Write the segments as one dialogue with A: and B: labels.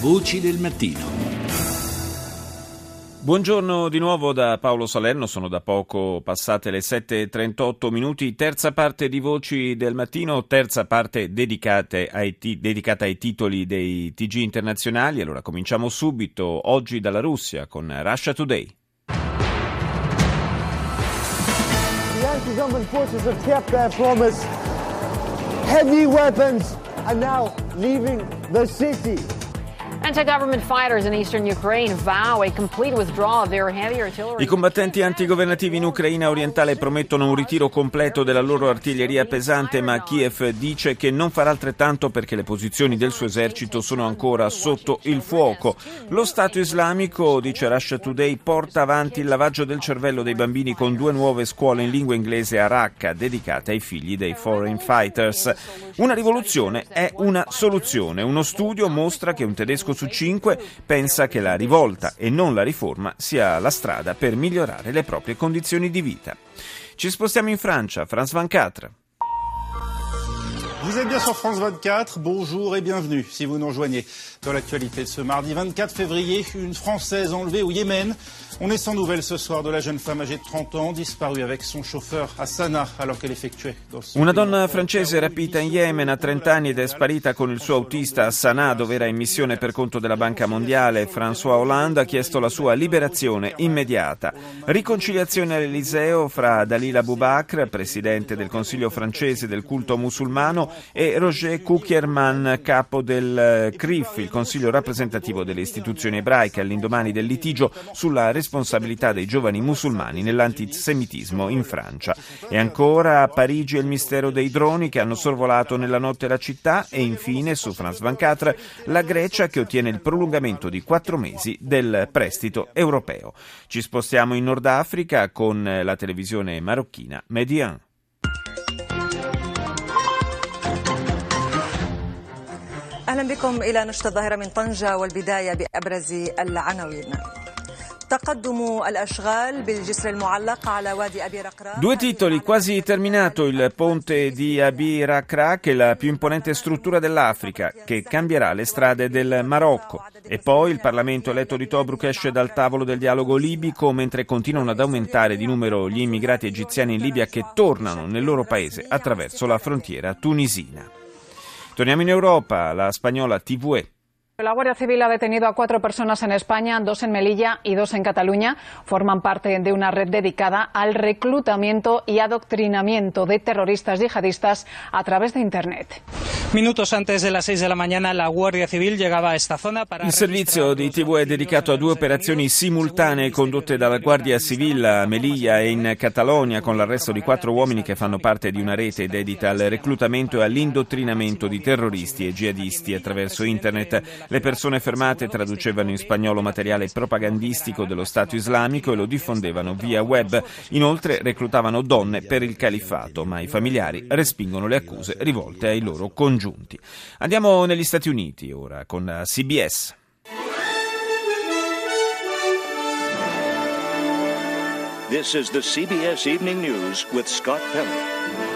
A: Voci del mattino.
B: Buongiorno di nuovo da Paolo Salerno, sono da poco passate le 7.38 minuti, terza parte di Voci del Mattino, terza parte ai t- dedicata ai titoli dei TG internazionali. Allora cominciamo subito, oggi dalla Russia con Russia Today.
C: The anti-government forces have kept their promise. Heavy weapons are now leaving the city.
B: I combattenti antigovernativi in Ucraina orientale promettono un ritiro completo della loro artiglieria pesante, ma Kiev dice che non farà altrettanto perché le posizioni del suo esercito sono ancora sotto il fuoco. Lo Stato islamico, dice Russia Today, porta avanti il lavaggio del cervello dei bambini con due nuove scuole in lingua inglese a Raqqa dedicate ai figli dei foreign fighters. Una rivoluzione è una soluzione. Uno studio mostra che un tedesco su cinque pensa che la rivolta e non la riforma sia la strada per migliorare le proprie condizioni di vita. Ci spostiamo in Francia, France 24.
D: Vous êtes bien sur France 24, bonjour et bienvenue si vous nous rejoignez. Dans l'actualité de ce mardi 24 février, une Française enlevée au Yémen. On est sans nouvelles ce soir de la jeune femme âgée de 30 ans disparue avec son chauffeur a Sanaa alors qu'elle effectuait.
B: Una donna francese rapita in Yemen a 30 anni ed è sparita con il suo autista a Sanaa dove era in missione per conto della Banca Mondiale. François Hollande ha chiesto la sua liberazione immediata. Riconciliazione all'Eliseo fra Dalila Boubacre, presidente del Consiglio francese del culto musulmano, e Roger Kukierman, capo del CRIF, il Consiglio rappresentativo delle istituzioni ebraiche, all'indomani del litigio sulla responsabilità dei giovani musulmani nell'antisemitismo in Francia. E ancora a Parigi il mistero dei droni che hanno sorvolato nella notte la città e infine su France 24 la Grecia che ottiene il prolungamento di quattro mesi del prestito europeo. Ci spostiamo in Nord Africa con la televisione marocchina Median.
E: اهلا بكم الى نشط الظاهره من طنجه والبدايه بابرز العناوين
B: Due titoli, quasi terminato il ponte di Abi Rakra, che è la più imponente struttura dell'Africa, che cambierà le strade del Marocco. E poi il Parlamento eletto di Tobruk esce dal tavolo del dialogo libico mentre continuano ad aumentare di numero gli immigrati egiziani in Libia che tornano nel loro paese attraverso la frontiera tunisina. Torniamo in Europa, la spagnola TVE
F: La Guardia Civil ha detenido a cuatro personas en España, dos en Melilla y dos en Cataluña. Forman parte de una red dedicada al reclutamiento y adoctrinamiento de terroristas yihadistas a través de Internet.
G: Minutos antes de las 6 de la mañana la Guardia Civil llegaba a esta zona para...
B: Il servizio di TV è dedicato a due operazioni simultanee condotte dalla Guardia Civile a Melilla e in Catalogna con l'arresto di quattro uomini che fanno parte di una rete dedita al reclutamento e all'indottrinamento di terroristi e jihadisti attraverso Internet. Le persone fermate traducevano in spagnolo materiale propagandistico dello Stato islamico e lo diffondevano via web. Inoltre reclutavano donne per il califfato, ma i familiari respingono le accuse rivolte ai loro congiunti. Andiamo negli Stati Uniti ora con CBS.
H: This is the CBS Evening News with Scott Pelley.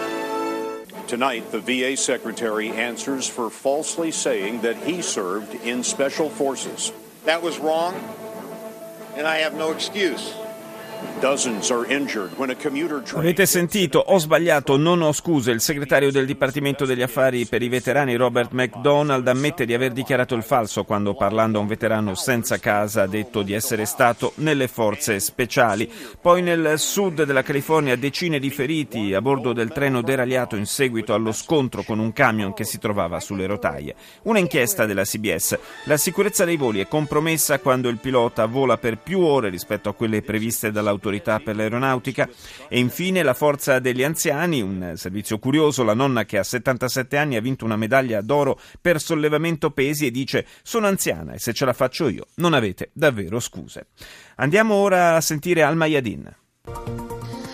I: Tonight, the VA secretary answers for falsely saying that he served in special forces.
J: That was wrong, and I have no excuse.
B: Avete sentito, ho sbagliato, non ho scuse. Il segretario del Dipartimento degli Affari per i veterani Robert McDonald ammette di aver dichiarato il falso quando parlando a un veterano senza casa ha detto di essere stato nelle forze speciali. Poi nel sud della California decine di feriti a bordo del treno deragliato in seguito allo scontro con un camion che si trovava sulle rotaie. Una inchiesta della CBS. La sicurezza dei voli è compromessa quando il pilota vola per più ore rispetto a quelle previste dalla dall'autorità per l'aeronautica e infine la Forza degli Anziani, un servizio curioso, la nonna che a 77 anni ha vinto una medaglia d'oro per sollevamento pesi e dice sono anziana e se ce la faccio io non avete davvero scuse. Andiamo ora a sentire Al Mayadin.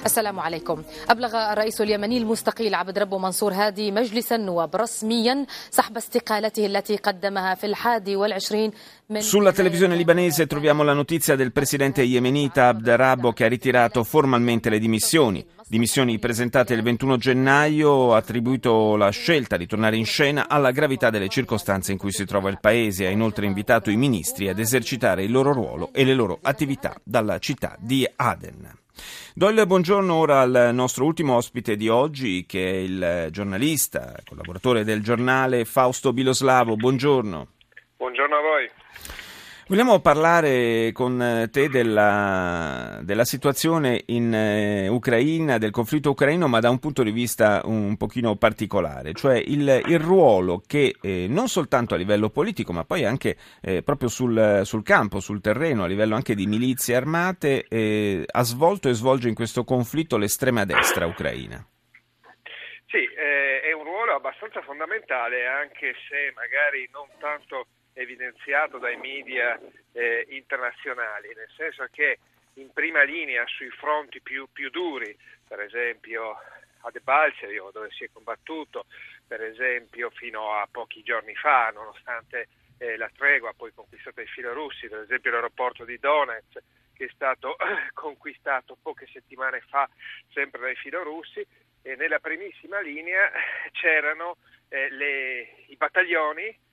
A: السلام عليكم أبلغ الرئيس اليمني المستقيل عبد ربه منصور هادي مجلس النواب رسميا سحب استقالته التي قدمها في الحادي والعشرين من
B: Sulla televisione libanese troviamo la notizia del presidente yemenita Abd Rabbo che ha ritirato formalmente le dimissioni. Dimissioni presentate il 21 gennaio, ha attribuito la scelta di tornare in scena alla gravità delle circostanze in cui si trova il paese e ha inoltre invitato i ministri ad esercitare il loro ruolo e le loro attività dalla città di Aden. Do il buongiorno ora al nostro ultimo ospite di oggi, che è il giornalista, collaboratore del giornale Fausto Biloslavo. Buongiorno.
K: Buongiorno a voi.
B: Vogliamo parlare con te della, della situazione in eh, Ucraina, del conflitto ucraino, ma da un punto di vista un pochino particolare, cioè il, il ruolo che eh, non soltanto a livello politico, ma poi anche eh, proprio sul, sul, campo, sul terreno, a livello anche di milizie armate, eh, ha svolto e svolge in questo conflitto l'estrema destra ucraina.
K: Sì, eh, è un ruolo abbastanza fondamentale, anche se magari non tanto evidenziato dai media eh, internazionali, nel senso che in prima linea sui fronti più, più duri, per esempio a Debalcerio dove si è combattuto, per esempio fino a pochi giorni fa, nonostante eh, la tregua poi conquistata dai filorussi, per esempio l'aeroporto di Donetsk che è stato conquistato poche settimane fa sempre dai filorussi e nella primissima linea c'erano eh, le, i battaglioni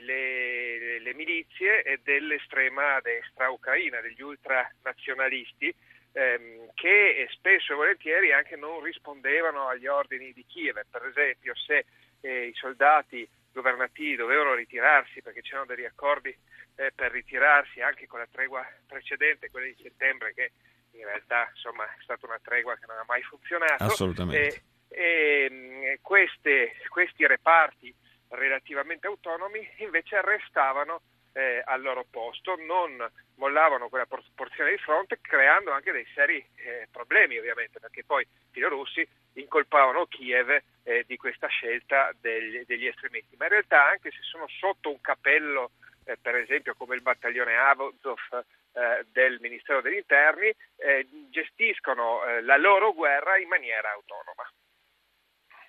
K: le, le, milizie dell'estrema destra ucraina, degli ultranazionalisti, ehm, che spesso e volentieri anche non rispondevano agli ordini di Kiev. Per esempio, se eh, i soldati governativi dovevano ritirarsi perché c'erano degli accordi eh, per ritirarsi anche con la tregua precedente, quella di settembre, che in realtà insomma, è stata una tregua che non ha mai funzionato.
B: Assolutamente.
K: E, e, queste, questi reparti relativamente autonomi invece restavano eh, al loro posto, non mollavano quella porzione di fronte, creando anche dei seri eh, problemi ovviamente, perché poi i filorussi incolpavano Kiev eh, di questa scelta degli, degli, estremisti, ma in realtà anche se sono sotto un capello, eh, per esempio come il battaglione Avozov eh, del Ministero degli Interni, eh, gestiscono la loro guerra in maniera autonoma.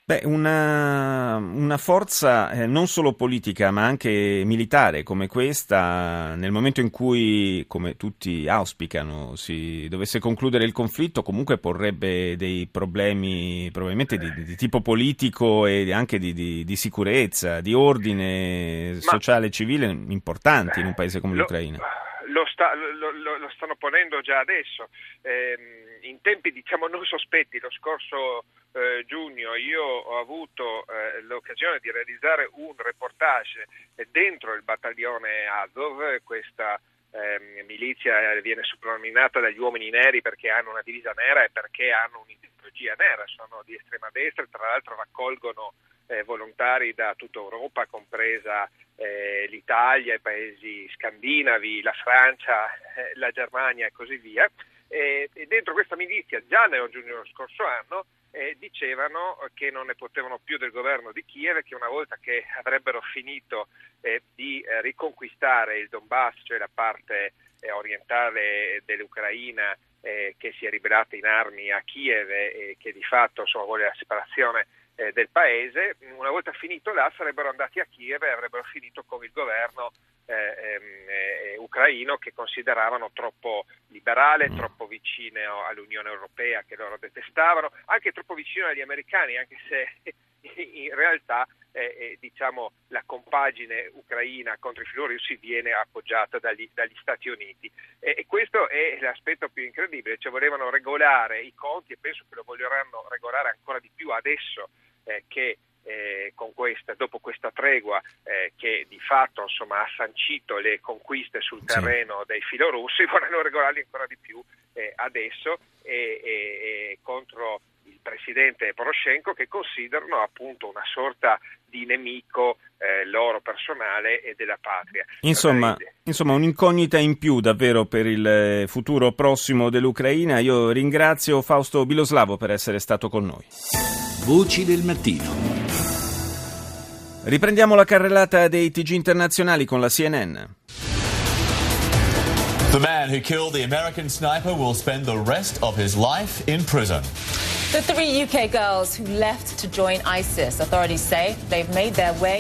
B: Beh, una, una forza eh, non solo politica ma anche militare come questa, nel momento in cui, come tutti auspicano, si dovesse concludere il conflitto, comunque porrebbe dei problemi probabilmente di, di tipo politico e anche di, di, di sicurezza, di ordine ma, sociale e civile importanti in un paese come l'Ucraina.
K: Lo, sta, lo, lo, stanno ponendo già adesso, eh, in tempi diciamo non sospetti, lo scorso eh, giugno io ho avuto eh, l'occasione di realizzare un reportage dentro il battaglione Azov, questa eh, milizia viene soprannominata dagli uomini neri perché hanno una divisa nera e perché hanno un'ideologia nera, sono di estrema destra e tra l'altro raccolgono eh, volontari da tutta Europa, compresa eh, l'Italia, i paesi scandinavi, la Francia, eh, la Germania e così via. E, e dentro questa milizia già nel giugno dello scorso anno eh, dicevano che non ne potevano più del governo di Kiev che una volta che avrebbero finito eh, di eh, riconquistare il Donbass, cioè la parte orientale dell'Ucraina che si è ribellata in armi a Kiev e che di fatto insomma, vuole la separazione eh, del paese, una volta finito là sarebbero andati a Kiev e avrebbero finito con il governo eh, eh, ucraino che consideravano troppo liberale, mm. troppo vicino all'Unione Europea che loro detestavano, anche troppo vicino agli americani, anche se in realtà eh, eh, diciamo, la compagine ucraina contro i filorussi viene appoggiata dagli, dagli Stati Uniti. E, e, questo è l'aspetto più incredibile, cioè volevano regolare i conti e penso che lo voglieranno regolare ancora di più adesso eh, che eh, questa, dopo questa tregua eh, che di fatto insomma, ha sancito le conquiste sul terreno sì. dei filorussi, vorranno regolarli ancora di più eh, adesso contro presidente Poroshenko che considerano appunto una sorta di nemico eh, loro personale e della patria.
B: Insomma, insomma, un'incognita in più davvero per il eh, futuro prossimo dell'Ucraina. Io ringrazio Fausto Biloslavo per essere stato con noi.
L: Voci del mattino.
B: Riprendiamo la carrellata dei TG internazionali con la CNN.
M: The man who killed the American sniper will spend the rest of his life in prison.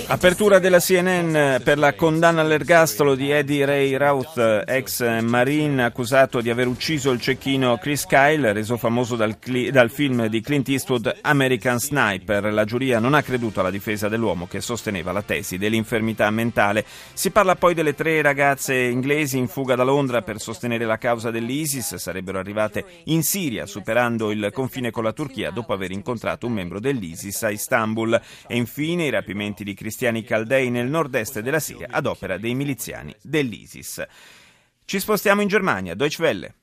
B: Apertura della CNN per la condanna all'ergastolo di Eddie Ray Routh, ex marine accusato di aver ucciso il cecchino Chris Kyle, reso famoso dal, dal film di Clint Eastwood American Sniper. La giuria non ha creduto alla difesa dell'uomo che sosteneva la tesi dell'infermità mentale. Si parla poi delle tre ragazze inglesi in fuga da Londra per sostenere la causa dell'ISIS. Sarebbero arrivate in Siria, superando il confine con la Turchia Turchia dopo aver incontrato un membro dell'ISIS a Istanbul e infine i rapimenti di cristiani caldei nel nord-est della Siria ad opera dei miliziani dell'ISIS. Ci spostiamo in Germania, Deutsche Welle.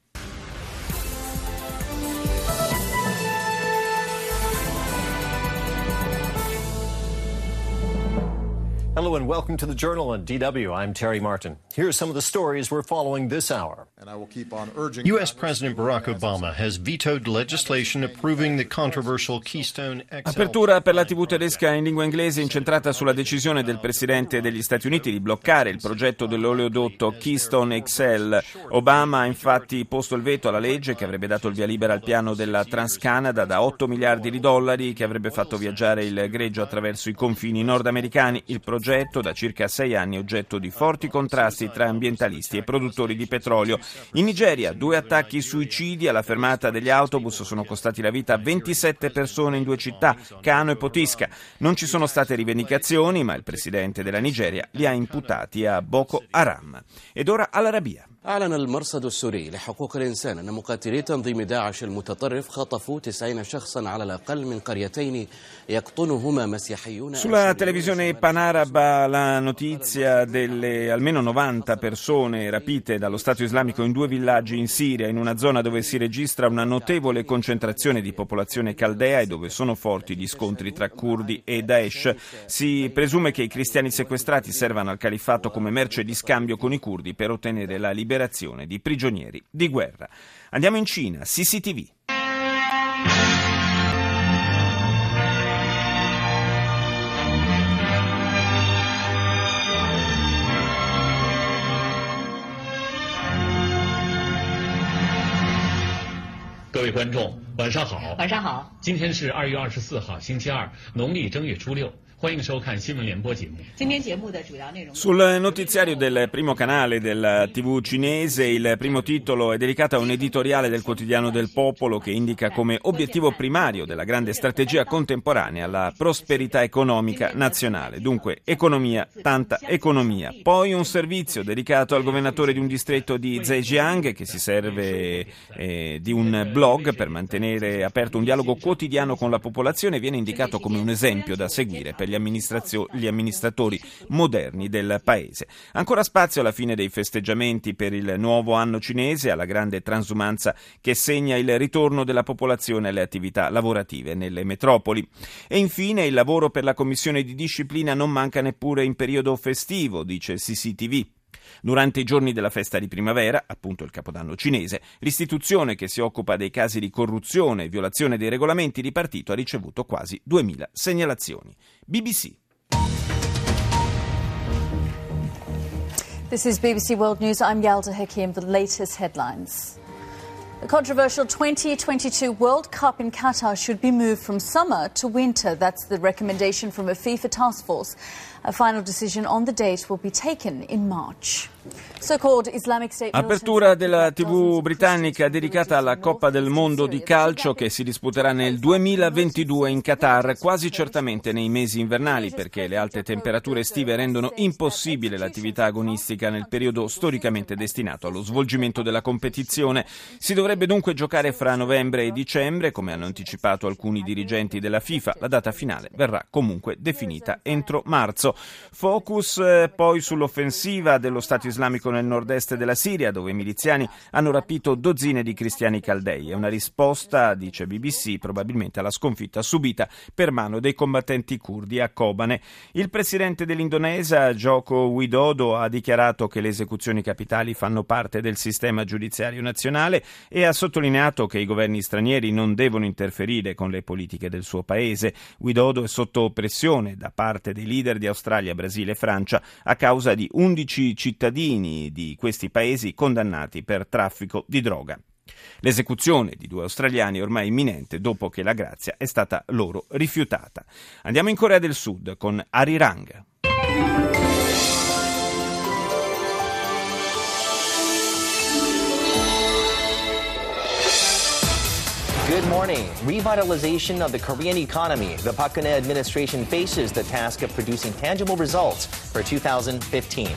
N: Hello and welcome to the Journal on DW. I'm Terry Martin. Here are some of the stories we're following this hour.
O: And I will keep on urging U.S. President Barack Obama has vetoed legislation approving the controversial Keystone XL.
B: Apertura per la TV tedesca in lingua inglese incentrata sulla decisione del Presidente degli Stati Uniti di bloccare il progetto dell'oleodotto Keystone XL. Obama ha infatti posto il veto alla legge che avrebbe dato il via libera al piano della Transcanada da 8 miliardi di dollari che avrebbe fatto viaggiare il greggio attraverso i confini nordamericani. Il progetto progetto da circa sei anni oggetto di forti contrasti tra ambientalisti e produttori di petrolio. In Nigeria due attacchi suicidi alla fermata degli autobus sono costati la vita a 27 persone in due città, Kano e Potisca. Non ci sono state rivendicazioni, ma il presidente della Nigeria li ha imputati a Boko Haram. Ed ora all'Arabia.
P: أعلن المرصد السوري لحقوق الإنسان أن مقاتلي تنظيم داعش المتطرف خطفوا 90 شخصا على الأقل من قريتين يقطنهما مسيحيون
B: Sulla televisione panaraba la notizia delle almeno 90 persone rapite dallo Stato islamico in due villaggi in Siria, in una zona dove si registra una notevole concentrazione di popolazione caldea e dove sono forti gli scontri tra curdi e Daesh. Si presume che i cristiani sequestrati servano al califfato come merce di scambio con i curdi per ottenere la liberazione liberazione di prigionieri di guerra. Andiamo in Cina, CCTV.
Q: 各位观众，晚上好。
R: 晚上好。
Q: 今天是二月二十四号，星期二，农历正月初六。 欢迎收看新闻联播节目。
B: Sul notiziario del primo canale della TV cinese, il primo titolo è dedicato a un editoriale del quotidiano del popolo che indica come obiettivo primario della grande strategia contemporanea la prosperità economica nazionale. Dunque, economia, tanta economia. Poi un servizio dedicato al governatore di un distretto di Zhejiang che si serve eh, di un blog per mantenere aperto un dialogo quotidiano con la popolazione viene indicato come un esempio da seguire per gli, gli amministratori moderni del paese. Ancora spazio alla fine dei festeggiamenti per il nuovo anno cinese, alla grande transumanza che segna il ritorno della popolazione alle attività lavorative nelle metropoli. E infine il lavoro per la commissione di disciplina non manca neppure in periodo festivo, dice CCTV. Durante i giorni della festa di primavera, appunto il capodanno cinese, l'istituzione che si occupa dei casi di corruzione e violazione dei regolamenti di partito ha ricevuto quasi 2000 segnalazioni. BBC.
S: This is BBC World News. I'm Yalda Hakim. The latest headlines. The controversial 2022 World Cup in Qatar should be moved from summer to winter. That's the recommendation from a FIFA task force. A final decision on the date will be taken in March.
B: Apertura della TV britannica dedicata alla Coppa del Mondo di calcio che si disputerà nel 2022 in Qatar, quasi certamente nei mesi invernali perché le alte temperature estive rendono impossibile l'attività agonistica nel periodo storicamente destinato allo svolgimento della competizione. Si dovrebbe dunque giocare fra novembre e dicembre, come hanno anticipato alcuni dirigenti della FIFA. La data finale verrà comunque definita entro marzo. Focus eh, poi sull'offensiva dello Stato islamico nel nord-est della Siria, dove i miliziani hanno rapito dozzine di cristiani caldei. È una risposta, dice BBC, probabilmente alla sconfitta subita per mano dei combattenti curdi a Kobane. Il presidente dell'Indonesia, Joko Widodo, ha dichiarato che le esecuzioni capitali fanno parte del sistema giudiziario nazionale e e ha sottolineato che i governi stranieri non devono interferire con le politiche del suo paese. Widodo è sotto pressione da parte dei leader di Australia, Brasile e Francia a causa di 11 cittadini di questi paesi condannati per traffico di droga. L'esecuzione di due australiani è ormai imminente dopo che la grazia è stata loro rifiutata. Andiamo in Corea del Sud con Arirang.
R: Good morning. Revitalization of the Korean economy. The Park Geun-hye administration faces the task of producing tangible results for 2015.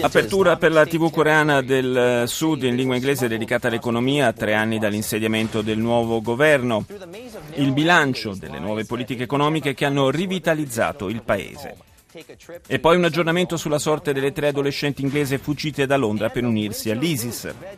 B: Apertura per la TV coreana del Sud in lingua inglese dedicata all'economia a tre anni dall'insediamento del nuovo governo. Il bilancio delle nuove politiche economiche che hanno rivitalizzato il paese. E poi un aggiornamento sulla sorte delle tre adolescenti inglesi fuggite da Londra per unirsi all'ISIS.